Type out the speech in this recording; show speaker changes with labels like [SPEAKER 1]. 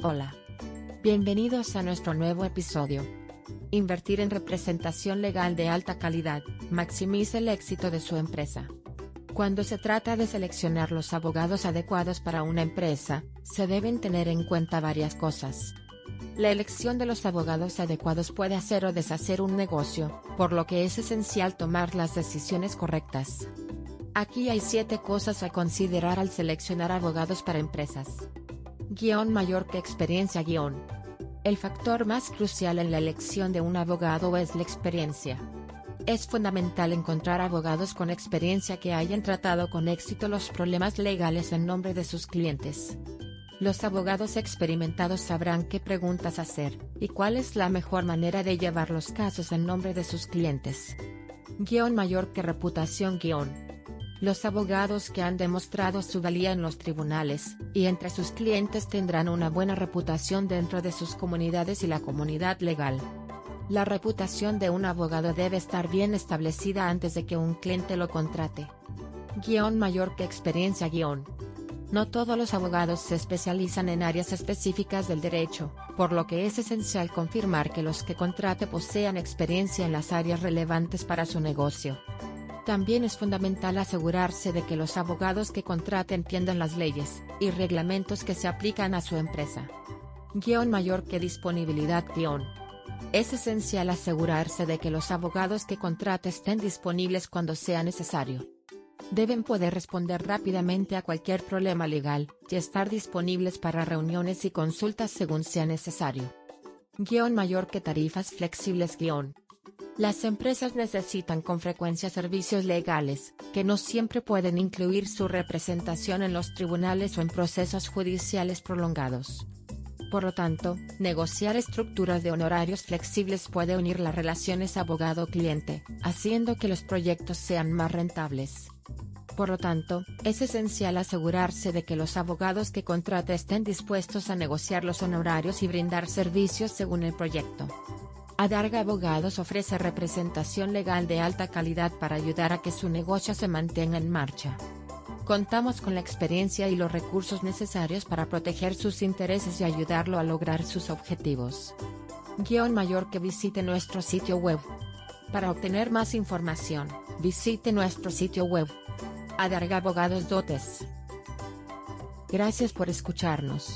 [SPEAKER 1] Hola. Bienvenidos a nuestro nuevo episodio. Invertir en representación legal de alta calidad, maximiza el éxito de su empresa. Cuando se trata de seleccionar los abogados adecuados para una empresa, se deben tener en cuenta varias cosas. La elección de los abogados adecuados puede hacer o deshacer un negocio, por lo que es esencial tomar las decisiones correctas. Aquí hay 7 cosas a considerar al seleccionar abogados para empresas. Guión mayor que experiencia guion. El factor más crucial en la elección de un abogado es la experiencia. Es fundamental encontrar abogados con experiencia que hayan tratado con éxito los problemas legales en nombre de sus clientes. Los abogados experimentados sabrán qué preguntas hacer, y cuál es la mejor manera de llevar los casos en nombre de sus clientes. Guión mayor que reputación guion. Los abogados que han demostrado su valía en los tribunales, y entre sus clientes tendrán una buena reputación dentro de sus comunidades y la comunidad legal. La reputación de un abogado debe estar bien establecida antes de que un cliente lo contrate. Guión mayor que experiencia guion. No todos los abogados se especializan en áreas específicas del derecho, por lo que es esencial confirmar que los que contrate posean experiencia en las áreas relevantes para su negocio. También es fundamental asegurarse de que los abogados que contrate entiendan las leyes y reglamentos que se aplican a su empresa. Guión mayor que disponibilidad guion. Es esencial asegurarse de que los abogados que contrate estén disponibles cuando sea necesario deben poder responder rápidamente a cualquier problema legal, y estar disponibles para reuniones y consultas según sea necesario. Guión mayor que tarifas flexibles guion. Las empresas necesitan con frecuencia servicios legales, que no siempre pueden incluir su representación en los tribunales o en procesos judiciales prolongados. Por lo tanto, negociar estructuras de honorarios flexibles puede unir las relaciones abogado-cliente, haciendo que los proyectos sean más rentables. Por lo tanto, es esencial asegurarse de que los abogados que contrate estén dispuestos a negociar los honorarios y brindar servicios según el proyecto. Adarga Abogados ofrece representación legal de alta calidad para ayudar a que su negocio se mantenga en marcha. Contamos con la experiencia y los recursos necesarios para proteger sus intereses y ayudarlo a lograr sus objetivos. Guión mayor que visite nuestro sitio web. Para obtener más información, visite nuestro sitio web Adarga Abogados Dotes. Gracias por escucharnos.